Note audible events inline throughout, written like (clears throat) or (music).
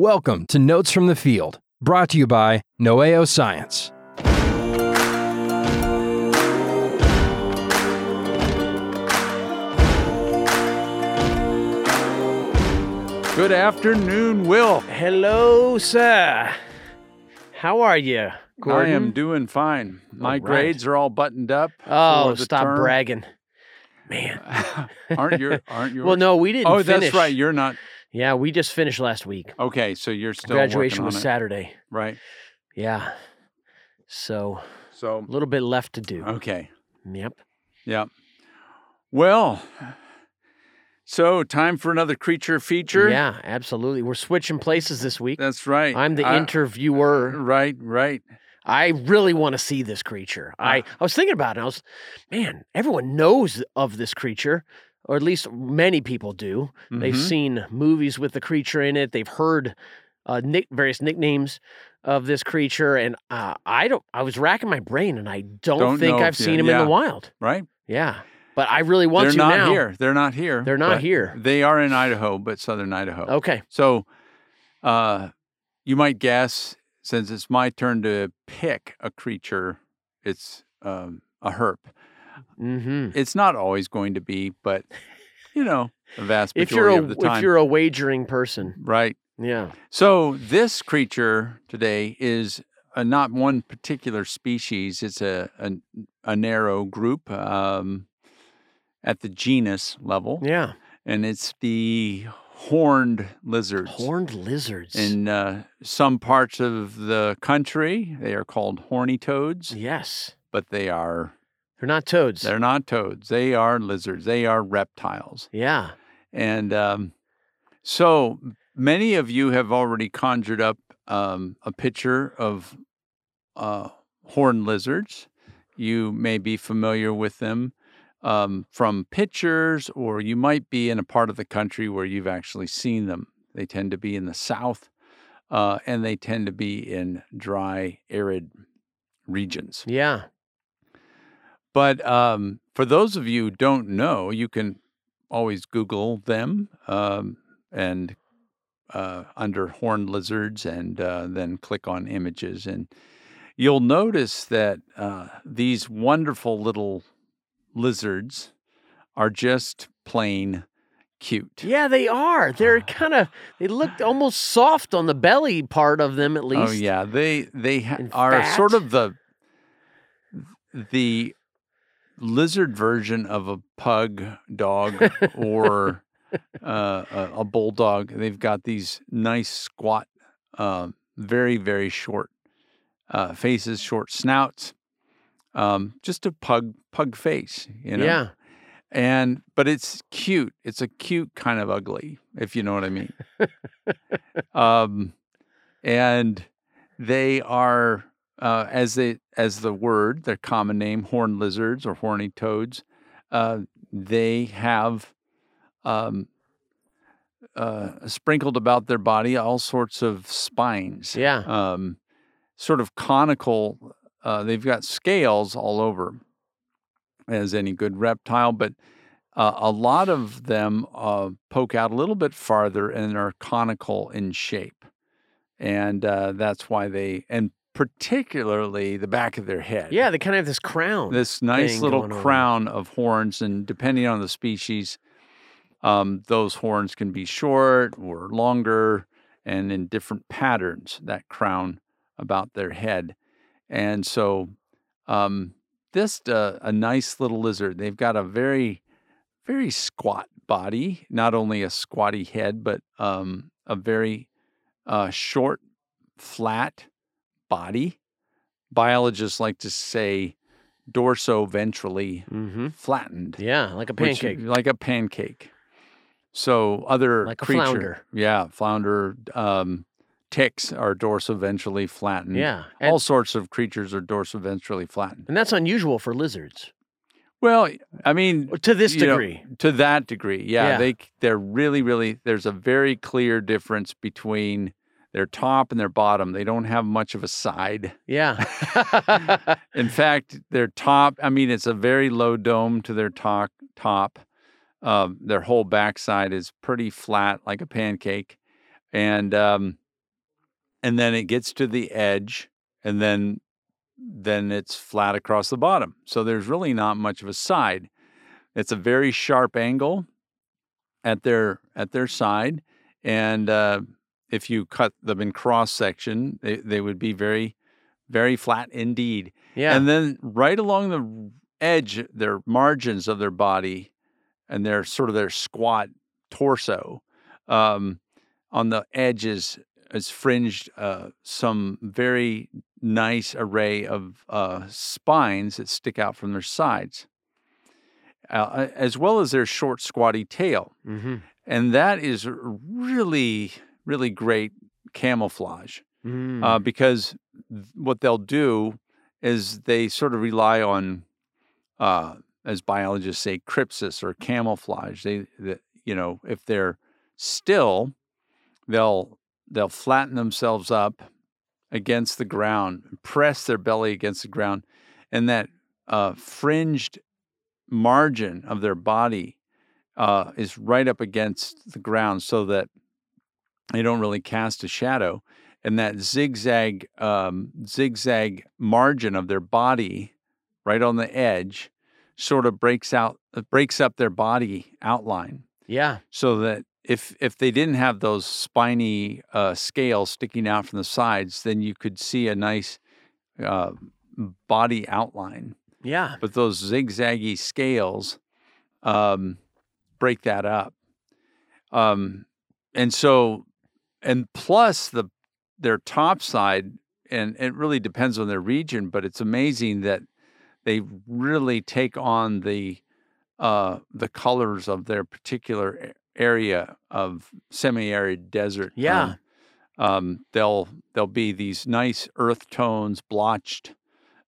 Welcome to Notes from the Field, brought to you by Noeo Science. Good afternoon, Will. Hello, sir. How are you, Gordon? I am doing fine. My right. grades are all buttoned up. oh, stop term. bragging, man. (laughs) aren't you? aren't you? Well, no, we didn't. Oh, finish. that's right. You're not. Yeah, we just finished last week. Okay, so you're still Graduation working was it, Saturday. right? Yeah. So So a little bit left to do. okay, Yep. Yep. Well, so time for another creature feature. Yeah, absolutely. We're switching places this week. that's right. I'm the I- interviewer. Right, right. I really want to see this creature. I, Ah. I was thinking about it. I was, man, everyone knows of this creature, or at least many people do. They've Mhm. seen movies with the creature in it. They've heard uh, nick, various nicknames of this creature, and uh, I don't. I was racking my brain, and I don't, Don't think I've you- seen him in the wild. right. Yeah, but I really want to. They're to not now. here. They're not here. They're not here. They are in Idaho, but southern Idaho. Okay. So, uh, you might guess, since it's my turn to pick a creature, it's um, a herp. Mm-hmm. It's not always going to be, but you know, the vast If majority you're a of the time, if you're a wagering person, right? yeah. So this creature today is a, not one particular species. It's a a, a narrow group um, at the genus level, Yeah. and it's the horned lizards. Horned lizards. In uh, some parts of the country, they are called horny toads, yes. but they are They're not toads. they're not toads. They are lizards. They are reptiles. yeah. And um, so many of you have already conjured up um, a picture of uh, horned lizards. You may be familiar with them um, from pictures, or you might be in a part of the country where you've actually seen them. They tend to be in the south, uh, and they tend to be in dry, arid regions. Yeah. But um, for those of you who don't know, you can always Google them um, and uh, under horned lizards and uh, then click on images. And you'll notice that uh, these wonderful little lizards are just plain cute. Yeah, they are. They're kind of. They look almost soft on the belly part of them, at least. Oh yeah, they they ha- are sort of the the lizard version of a pug dog or (laughs) uh, a, a bulldog. They've got these nice squat, uh, very very short uh, faces, short snouts, um, just a pug pug face, you know. Yeah. And but it's cute. It's a cute kind of ugly, if you know what I mean. (laughs) um, and they are uh, as they as the word their common name horned lizards or horny toads. Uh, they have um, uh, sprinkled about their body all sorts of spines. Yeah. Um, sort of conical. Uh, they've got scales all over, as any good reptile, but uh, a lot of them uh, poke out a little bit farther and are conical in shape, and uh, that's why they and particularly the back of their head. Yeah. They kind of have this crown. this nice little crown of horns, and depending on the species, um, those horns can be short or longer, and in different patterns. That crown about their head, and so um, this uh, a nice little lizard. They've got a very very squat body, not only a squatty head, but um, a very uh, short, flat body. Biologists like to say dorso-ventrally Mm-hmm. flattened, Yeah, like a which- pancake. like a pancake. So other Like creature, flounder. yeah, flounder um, ticks are dorso-ventrally flattened. yeah. And, all sorts of creatures are dorso-ventrally flattened. and that's unusual for lizards Well, I mean, to this you know, degree. to that degree, yeah, Yeah. they they're really really there's a very clear difference between their top and their bottom. They don't have much of a side. yeah. (laughs) (laughs) In fact, their top, I mean, it's a very low dome to their top. Top, um, their whole backside is pretty flat, like a pancake, and um, and then it gets to the edge, and then then it's flat across the bottom. So there's really not much of a side. It's a very sharp angle at their at their side, and uh, if you cut them in cross section, they, they would be very very flat indeed. Yeah. And then right along the edge, their margins of their body and their sort of their squat torso, um, on the edges is fringed uh, some very nice array of uh, spines that stick out from their sides, uh, as well as their short, squatty tail. mm-hmm. And that is really, really great camouflage Mm. uh, because th- what they'll do is they sort of rely on, uh, as biologists say, crypsis or camouflage. They, the, you know, if they're still, they'll they'll flatten themselves up against the ground, press their belly against the ground, and that uh, fringed margin of their body uh, is right up against the ground, so that they don't really cast a shadow and that zigzag um, zigzag margin of their body right on the edge sort of breaks out uh, breaks up their body outline yeah. so that if if they didn't have those spiny uh, scales sticking out from the sides then you could see a nice uh, body outline Yeah. but those zigzaggy scales um, break that up. Um, and so, and plus the their top side, and it really depends on their region, but it's amazing that they really take on the uh, the colors of their particular area of semi-arid desert. Yeah. Um, um, they'll they'll be these nice earth tones, blotched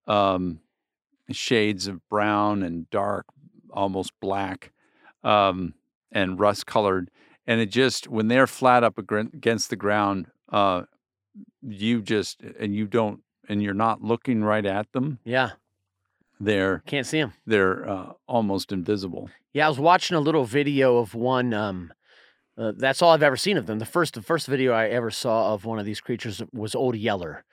um, shades of brown and dark, almost black, um, and rust colored. And it just when they're flat up against the ground, uh, you just and you don't and you're not looking right at them. Yeah. They're Can't see them. they're uh, almost invisible. Yeah, I was watching a little video of one. Um, uh, that's all I've ever seen of them. The first, the first video I ever saw of one of these creatures was Old Yeller.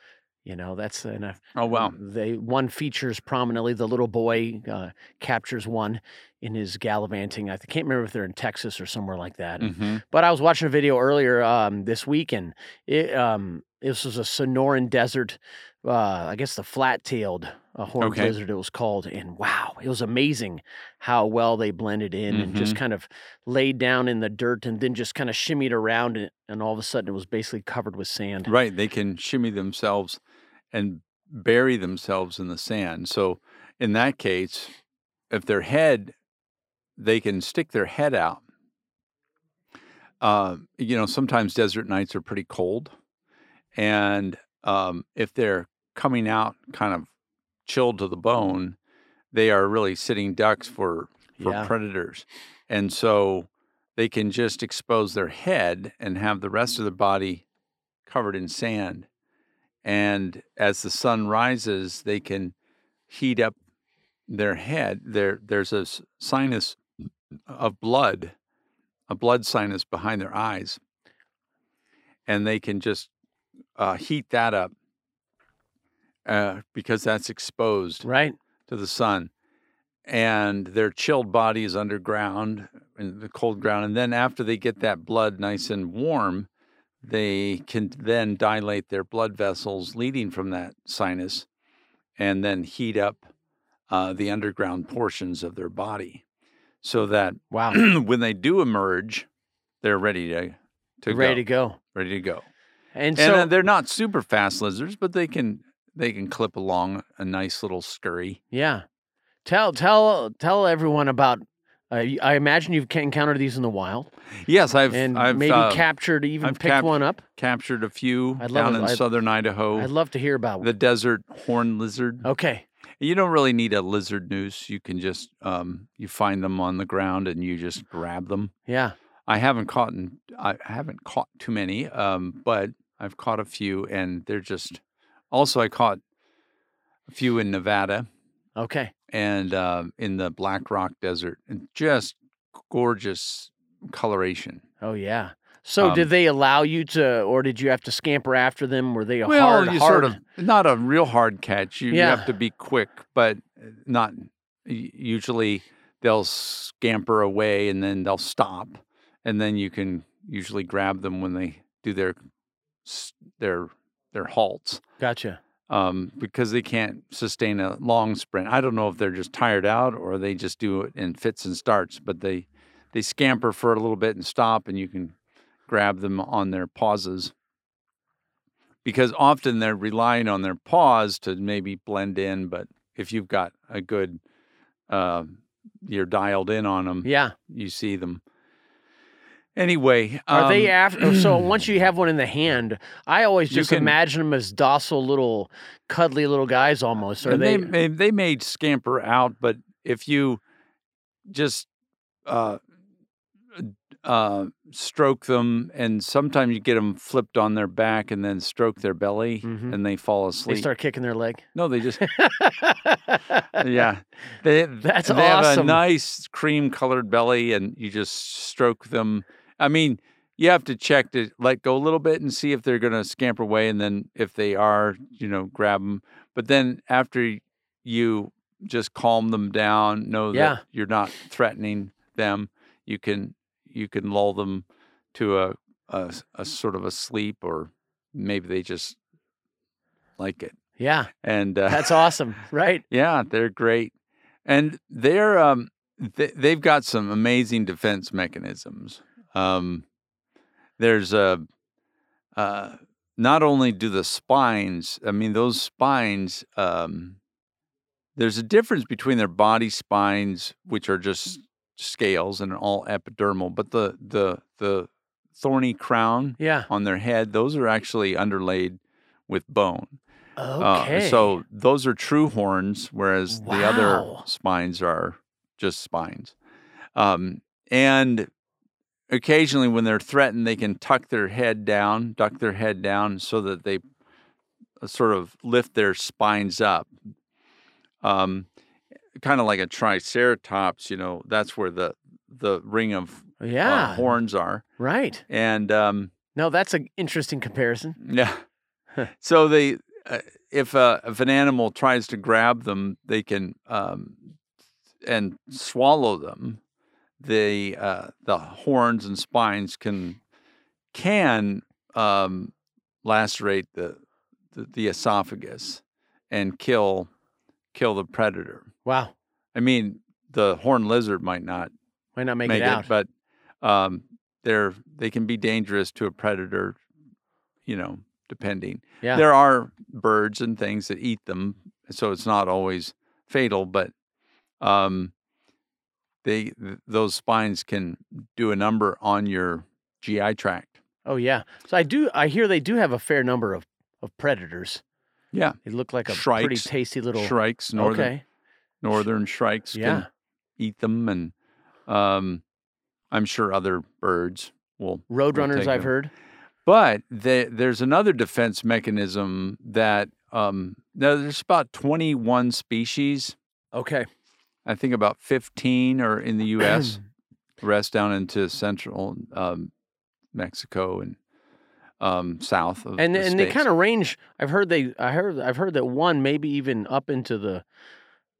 You know, that's enough. Oh wow! They one features prominently. The little boy uh, captures one in his gallivanting. I can't remember if they're in Texas or somewhere like that. hmm But I was watching a video earlier um, this week, and it um, this was a Sonoran Desert. Uh, I guess the flat-tailed uh, horned Okay. lizard it was called, and wow, it was amazing how well they blended in and just Mm-hmm. kind of laid down in the dirt, and then just kind of shimmied around, and, and all of a sudden it was basically covered with sand. Right, they can shimmy themselves and bury themselves in the sand. So in that case, if their head, they can stick their head out. Uh, you know, sometimes desert nights are pretty cold, and um, if they're coming out kind of chilled to the bone, they are really sitting ducks for for Yeah. predators, and so they can just expose their head and have the rest of the body covered in sand. And as the sun rises, they can heat up their head. There, there's a sinus of blood, a blood sinus behind their eyes, and they can just uh, heat that up uh, because that's exposed Right? to the sun. And their chilled body is underground in the cold ground. And then after they get that blood nice and warm, they can then dilate their blood vessels leading from that sinus and then heat up uh, the underground portions of their body so that Wow. (clears throat) when they do emerge, they're ready to, to Ready go. to go. Ready to go. And, And so uh, they're not super fast lizards, but they can they can clip along a nice little scurry. Yeah. Tell tell tell everyone about. Uh, I imagine you've encountered these in the wild, Yes, I've and I've maybe uh, captured, even I've picked cap- one up. captured a few I'd down in I'd- southern Idaho. I'd love to hear about. the desert horn lizard. okay. You don't really need a lizard noose. You can just um, you find them on the ground and you just grab them. Yeah. I haven't caught I haven't caught too many, um, but I've caught a few, and they're just. Also, I caught a few in Nevada Okay. And um, in the Black Rock Desert, and just gorgeous coloration. Oh yeah. So Um, did they allow you to, or did you have to scamper after them? Were they a well, hard, you hard? sort of not a real hard catch. You, you have to be quick, but not usually. They'll scamper away and then they'll stop, and then you can usually grab them when they do their their their halts. Gotcha. Um, because they can't sustain a long sprint. I don't know if they're just tired out or they just do it in fits and starts, but they they scamper for a little bit and stop, and you can grab them on their pauses. Because often they're relying on their paws to maybe blend in, but if you've got a good, uh, you're dialed in on them, Yeah. you see them. Anyway, Are they um, after? So once you have one in the hand, I always just can- imagine them as docile little, cuddly little guys almost. Are they? they may, they may scamper out, but if you just uh, uh, stroke them, and sometimes you get them flipped on their back and then stroke their belly, Mhm. and they fall asleep. they start kicking their leg. no, they just (laughs) yeah, they That's they have a nice cream colored belly, and you just stroke them. I mean. You have to check to let go a little bit and see if they're going to scamper away, and then if they are, you know, grab them. But then after you just calm them down, know Yeah. that you're not threatening them. You can you can lull them to a a sort of a sleep, or maybe they just like it. Yeah, And uh, that's awesome, right? (laughs) yeah, they're great, and they're um they, they've got some amazing defense mechanisms. Um, there's a uh, not only do the spines, I mean those spines. Um, there's a difference between their body spines, which are just scales and all epidermal, but the the the thorny crown Yeah. on their head, those are actually underlaid with bone. Uh, Okay. so those are true horns, whereas the other spines are just spines. Um, and occasionally, when they're threatened, they can tuck their head down, duck their head down, so that they uh, sort of lift their spines up. Um, kind of like a triceratops, you know. That's where the the ring of uh, horns are, Right. and um, No, that's an interesting comparison. yeah. so they, uh, if uh, if an animal tries to grab them, they can um, and swallow them. The uh, the horns and spines can can um, lacerate the, the the esophagus and kill kill the predator. Wow. I mean, the horned lizard might not Might not make, make it out. but um, they're they can be dangerous to a predator. You know, depending. yeah. There are birds and things that eat them, so it's not always fatal. But um, they those spines can do a number on your GI tract. Oh yeah. So I do. I hear they do have a fair number of of predators. Yeah, They look like a pretty tasty little. shrikes, northern okay. northern shrikes Yeah. can eat them, and um, I'm sure other birds will Roadrunners, I've them. heard. But the, there's another defense mechanism that um, now there's about 21 species. Okay. I think about 15 are in the U.S. (clears throat) the rest down into central um, Mexico and um, south of and the and they kind of range. I've heard they. I heard. I've heard that one maybe even up into the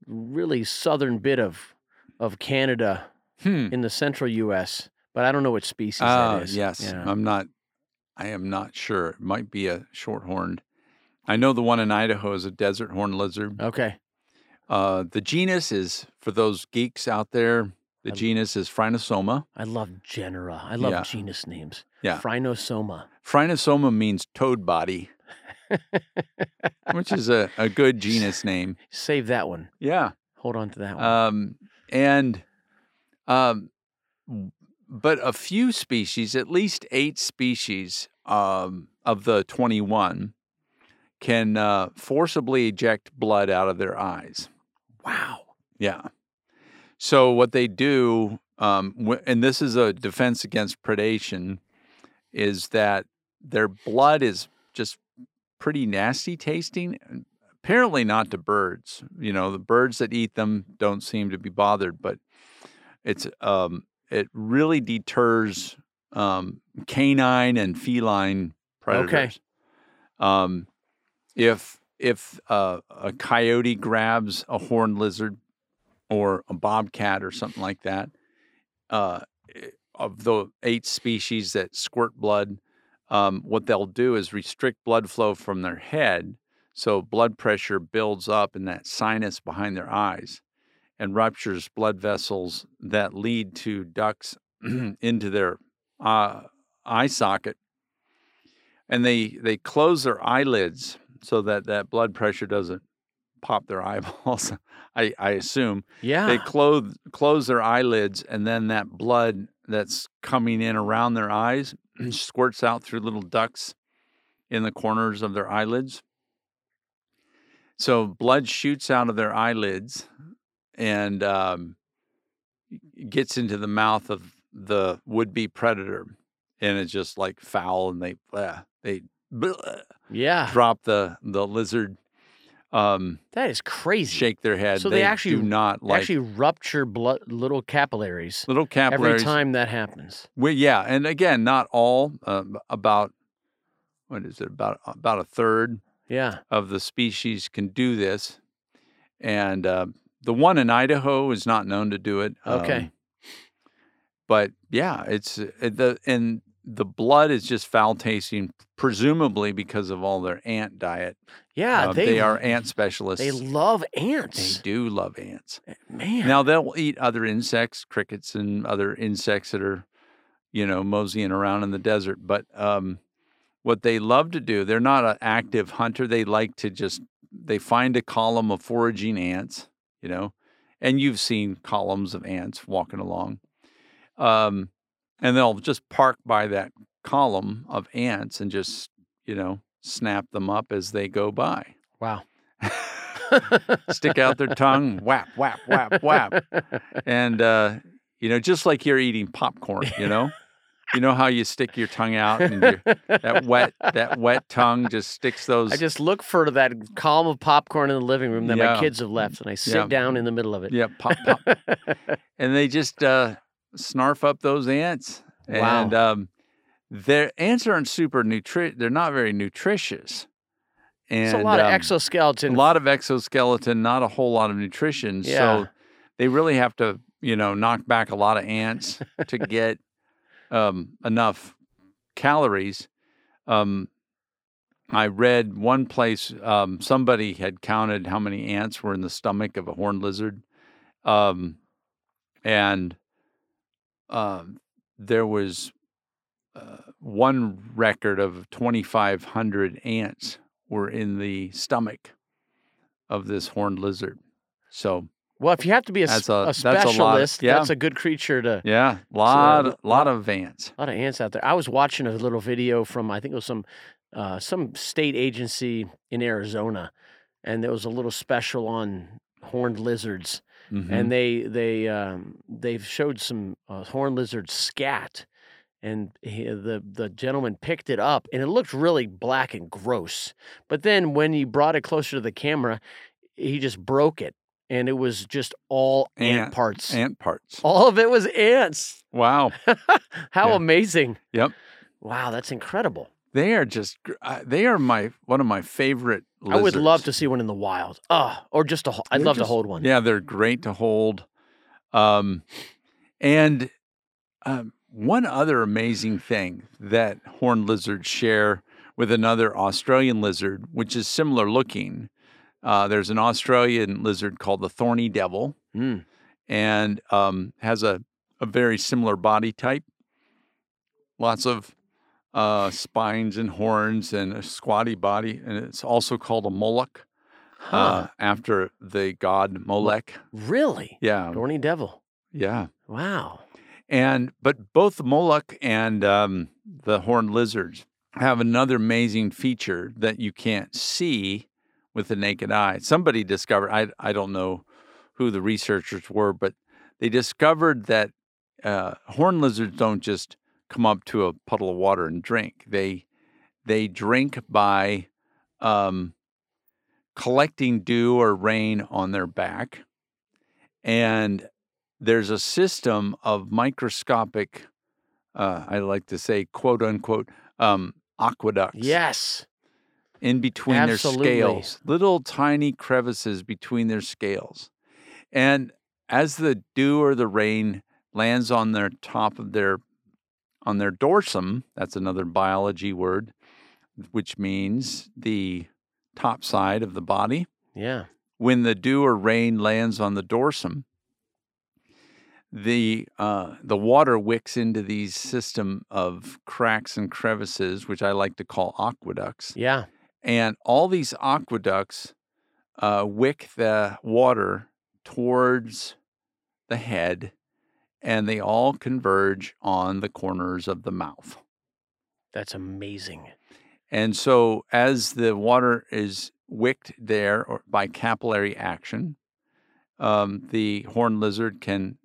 really southern bit of of Canada Hmm. in the central U.S. But I don't know which species Ah, that is. yes. Yeah. I'm not. I am not sure. It might be a short-horned. I know the one in Idaho is a desert horned lizard. Okay. Uh, the genus is for those geeks out there. The I- genus is Phrynosoma. I love genera. I love Yeah. genus names. Yeah. Phrynosoma. Phrynosoma means toad body, (laughs) which is a, a good genus name. Save that one. Yeah. Hold on to that one. Um, and, um, but a few species, at least eight species um, of the 21, can uh, forcibly eject blood out of their eyes. Wow. Yeah. So what they do, um, and this is a defense against predation, is that their blood is just pretty nasty tasting. Apparently not to birds. You know, the birds that eat them don't seem to be bothered, but it's um, it really deters um, canine and feline predators. Um, if if uh, a coyote grabs a horned lizard or a bobcat or something like that, uh, of the eight species that squirt blood, um, what they'll do is restrict blood flow from their head, so blood pressure builds up in that sinus behind their eyes and ruptures blood vessels that lead to ducts (clears throat) into their uh, eye socket. And they they close their eyelids so that that blood pressure doesn't pop their (laughs) eyeballs i i assume Yeah. they close close their eyelids and then that blood that's coming in around their eyes (clears throat) squirts out through little ducts in the corners of their eyelids so blood shoots out of their eyelids and um, gets into the mouth of the would-be predator and it's just like foul and they uh, they yeah. drop the the lizard um That is crazy. shake their head So they do actually- not like Actually, rupture blood, little capillaries little capillaries. every time that happens. Well, yeah, and again, not all. Uh, about what is it? About about a third Yeah. of the species can do this, and uh, the one in Idaho is not known to do it. Okay. um, but yeah, it's uh, the and the blood is just foul tasting, presumably because of all their ant diet. Yeah. Uh, they, they, are ant specialists. They love ants. They do love ants. Man. Now they'll eat other insects, crickets, and other insects that are, you know, moseying around in the desert. But um, what they love to do, they're not an active hunter. They like to just they find a column of foraging ants, you know, and you've seen columns of ants walking along, um, and they'll just park by that column of ants and just you know snap them up as they go by. wow. (laughs) Stick out their tongue, whap, whap, whap, whap. and uh, you know, just like you're eating popcorn, you (laughs) know, you know how you stick your tongue out and that wet that wet tongue just sticks those. I just look for that column of popcorn in the living room that my kids have left, and I sit Yeah. down in the middle of it. yeah, pop, pop, (laughs) and they just uh, snarf up those ants. Wow. And um, their ants aren't super nutri. They're not very nutritious. And It's a lot of um, exoskeleton. a lot of exoskeleton, not a whole lot of nutrition. Yeah. So they really have to, you know, knock back a lot of ants to (laughs) get um, enough calories. Um, I read one place um, somebody had counted how many ants were in the stomach of a horned lizard, um, and um, there was uh, one record of 2,500 ants were in the stomach of this horned lizard. So well, if you have to be a, That's a- a that's a lot- specialist, yeah. that's a good creature to. yeah, lot a lot of ants. A lot of ants out there. I was watching a little video from I think it was some uh, some state agency in Arizona, and there was a little special on horned lizards, Mhm. and they they um, they've showed some uh, horned lizards scat, and he, the the gentleman picked it up, and it looked really black and gross. But then when he brought it closer to the camera, he just broke it, and it was just all ant, Ant- parts. ant parts. All of it was ants. Wow. (laughs) How Yeah. amazing! Yep. Wow, that's incredible. They are just uh, they are my one of my favorite I would love to see one in the wild. Oh, or just a. I'd They're love to hold one. Yeah, they're great to hold. Um, and um, one other amazing thing that horned lizards share with another Australian lizard, which is similar looking. Uh, there's an Australian lizard called the thorny devil, Mm. and um, has a, a very similar body type. Lots of uh, spines and horns and a squatty body, and it's also called a Moloch Huh. uh, after the god Molech. really? Yeah, Thorny devil. yeah. Wow. And but both the Moloch and um, the horned lizards have another amazing feature that you can't see with the naked eye. Somebody discovered. I I don't know who the researchers were, but they discovered that uh, horned lizards don't just come up to a puddle of water and drink. They they drink by um, collecting dew or rain on their back, and there's a system of microscopic uh, I like to say, quote unquote, um, aqueducts Yes. in between Absolutely. their scales, little tiny crevices between their scales. And as the dew or the rain lands on their top of their on their dorsum, that's another biology word, which means the top side of the body. Yeah. When the dew or rain lands on the dorsum, the uh, the water wicks into these system of cracks and crevices, which I like to call aqueducts. Yeah. And all these aqueducts uh, wick the water towards the head, and they all converge on the corners of the mouth. That's amazing. And so, as the water is wicked there or by capillary action, um, the horned lizard can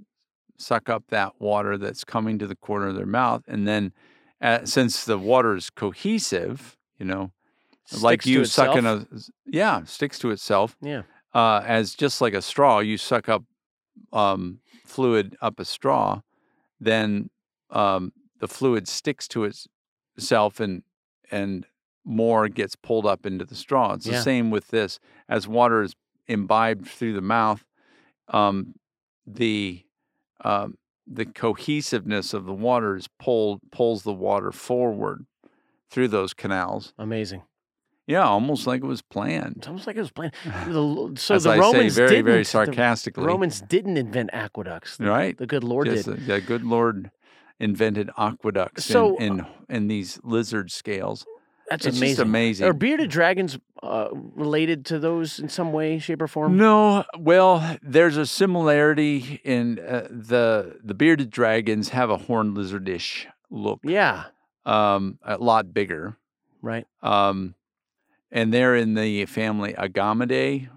suck up that water that's coming to the corner of their mouth. And then, uh, since the water is cohesive, you know, like Sticks to you sucking a, yeah, sticks to itself Yeah. uh, as just like a straw, you suck up um, fluid up a straw, then um, the fluid sticks to itself and and more gets pulled up into the straw. It's Yeah. the same with this. As water is imbibed through the mouth, um, the um, the cohesiveness of the water is pulled pulls the water forward through those canals. Amazing. Yeah, almost like it was planned. It's almost like it was planned. (sighs) The, so As the I Romans say, very didn't. very the sarcastically. Romans didn't invent aqueducts. The, right? the good Lord Yes, did. the, the good Lord invented aqueducts So, in, in in these lizard scales. That's it's amazing. just amazing. Are bearded dragons uh, related to those in some way, shape, or form? No, well, there's a similarity in uh, the the bearded dragons have a horned lizardish look, Yeah. um, a lot bigger, Right. um, and they're in the family Agamidae,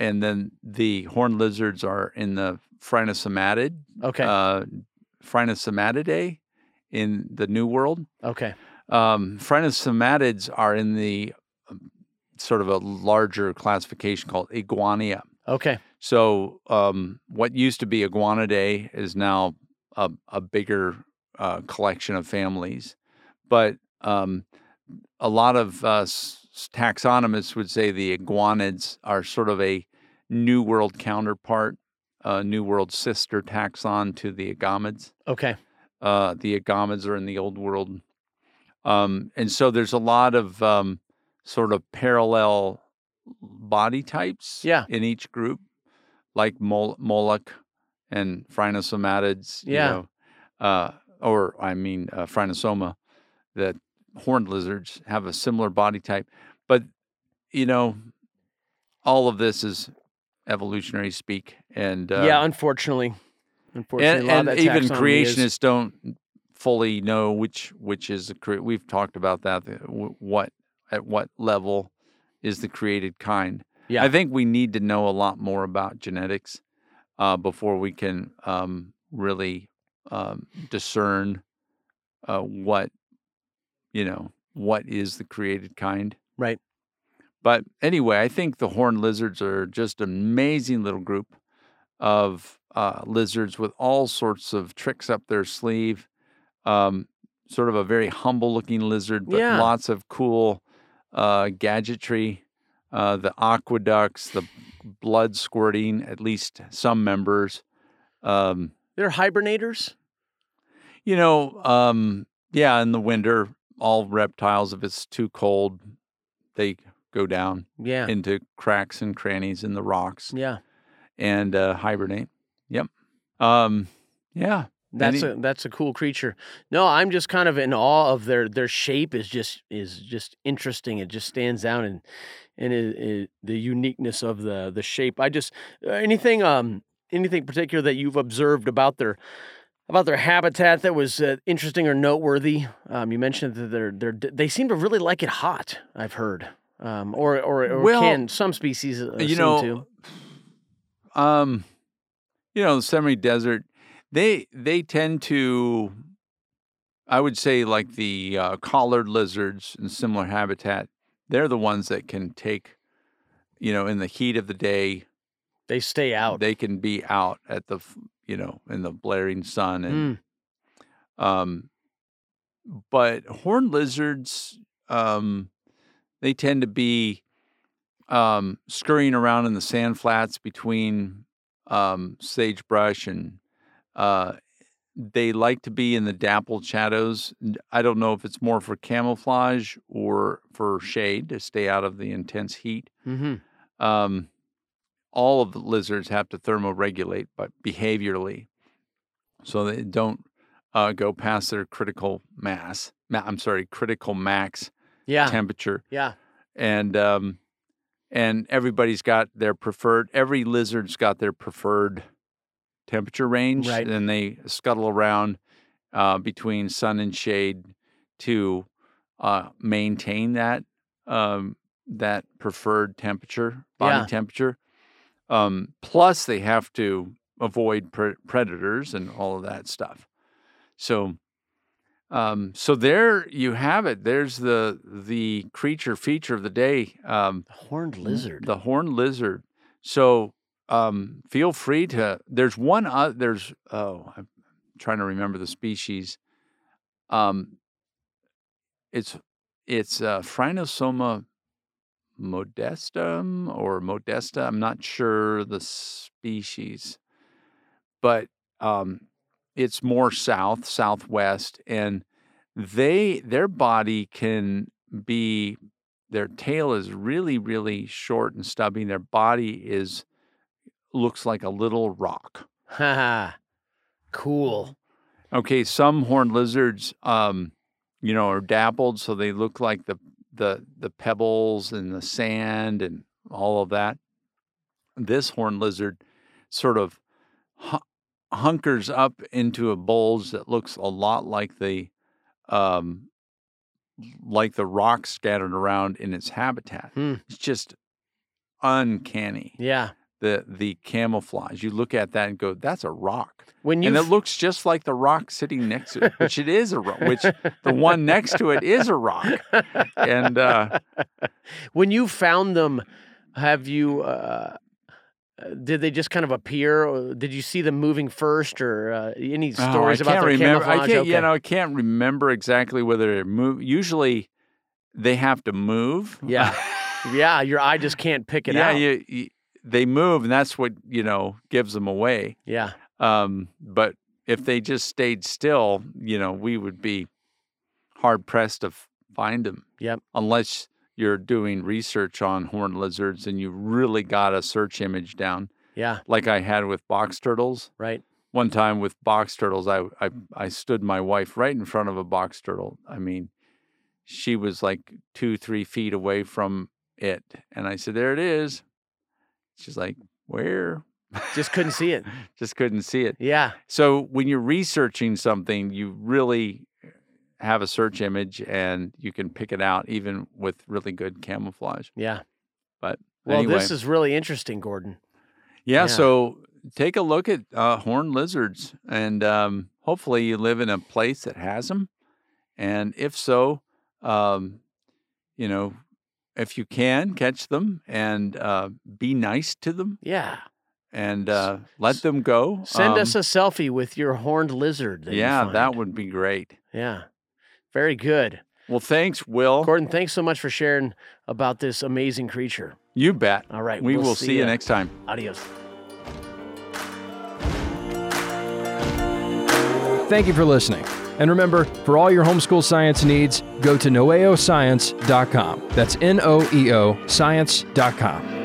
and then the horned lizards are in the Phrynosomatid, Okay. uh, Phrynosomatidae in the New World. okay. Um, Phrynosomatids are in the um, sort of a larger classification called Iguania. Okay. So um, what used to be Iguanidae is now a, a bigger uh, collection of families, but um, a lot of uh, s- taxonomists would say the iguanids are sort of a New World counterpart, a New World sister taxon to the agamids Okay. uh, the agamids are in the old world. Um, and so there's a lot of um, sort of parallel body types Yeah. in each group, like Mol- Moloch and Phrynosomatids, you Yeah. know, uh, or I mean, uh, Phrynosoma, that horned lizards have a similar body type. But, you know, all of this is evolutionary speak. And uh, yeah. Unfortunately. Unfortunately, and, a lot and even taxonomy is- creationists don't fully know which which is the cre- we've talked about that what at what level is the created kind Yeah. i think we need to know a lot more about genetics uh, before we can um, really um, discern uh, what you know what is the created kind Right. but anyway i think the horned lizards are just an amazing little group of uh, lizards with all sorts of tricks up their sleeve. Um, sort of a very humble looking lizard, but Yeah. lots of cool uh, gadgetry. Uh, the aqueducts, the blood squirting, at least some members. Um, They're hibernators. you know, um, yeah, in the winter, all reptiles, if it's too cold, they go down Yeah. into cracks and crannies in the rocks yeah. and uh, hibernate. Yep. Um, yeah. That's Any- a that's a cool creature. No, I'm just kind of in awe of their their shape is just is just interesting. It just stands out and and it, it, the uniqueness of the the shape. I just anything um anything particular that you've observed about their about their habitat that was uh, interesting or noteworthy. Um, you mentioned that they're they're they seem to really like it hot. I've heard. Um, or or, or Well, can some species uh, you seem know, to? um, you know, the semi-desert, they they tend to, I would say, like the uh, collared lizards and similar habitat. They're the ones that can take, you know, in the heat of the day, They stay out. they can be out at the, you know, in the blaring sun and Mm, um, but horned lizards, um, they tend to be um, scurrying around in the sand flats between um, sagebrush and uh, they like to be in the dappled shadows. I don't know if it's more for camouflage or for shade to stay out of the intense heat. Mm-hmm. Um, all of the lizards have to thermoregulate, but behaviorally, so they don't uh, go past their critical mass. Ma- I'm sorry, critical max Yeah. temperature yeah. and um, and everybody's got their preferred. Every lizard's got their preferred temperature range, Right. and they scuttle around uh, between sun and shade to uh, maintain that um, that preferred temperature, body Yeah. temperature. Um, plus, they have to avoid pre- predators and all of that stuff. So, um, so there you have it. There's the the creature feature of the day. Um, Horned lizard. the horned lizard. So um, feel free to. There's one. Uh, there's oh, I'm trying to remember the species. Um, it's it's uh, Phrynosoma modestum or modesta. I'm not sure the species, but um, it's more south, southwest, and they their body can be their tail is really really short and stubby. Their body is looks like a little rock. Ha (laughs) ha. Cool. Okay, some horned lizards, um, you know, are dappled, so they look like the the the pebbles and the sand and all of that. This horned lizard sort of hunkers up into a bulge that looks a lot like the um, like the rocks scattered around in its habitat. Hmm. It's just uncanny. Yeah. The the camouflage. You look at that and go, "That's a rock." When you and it looks just like the rock sitting next to it, which it is a rock, which the one next to it is a rock. And uh, (laughs) when you found them, have you? Uh, uh, did they just kind of appear? Or did you see them moving first, or uh, any oh, stories I about can't their remember. camouflage? I can't, okay. you know, I can't remember exactly whether they move. Usually, they have to move. Yeah. (laughs) yeah, your eye just can't pick it yeah, out. you, you, they move, and that's what you know gives them away. Yeah, Um, but if they just stayed still, you know, we would be hard pressed to find them. Yep. Unless you're doing research on horned lizards and you really got a search image down, yeah, like I had with box turtles. right. One time with box turtles, I, I I stood my wife right in front of a box turtle. I mean, she was like two, three feet away from it, and I said, "There it is." She's like, "Where?" Just couldn't see it. (laughs) Just couldn't see it. Yeah, So when you're researching something, you really have a search image and you can pick it out even with really good camouflage. yeah. But Well, anyway, this is really interesting, Gordon. yeah, yeah. So take a look at uh, horned lizards, and um, hopefully you live in a place that has them. And if so, um, you know, if you can catch them and uh, be nice to them Yeah. and uh, let them go. Send us Um, a selfie with your horned lizard. That you yeah, that would be great. Yeah. Very good. Well, thanks, Will. Gordon, thanks so much for sharing about this amazing creature. You bet. All right. We we'll will see you next time. Adios. Thank you for listening. And remember, for all your homeschool science needs, go to noeoscience.com. That's N O E O science.com.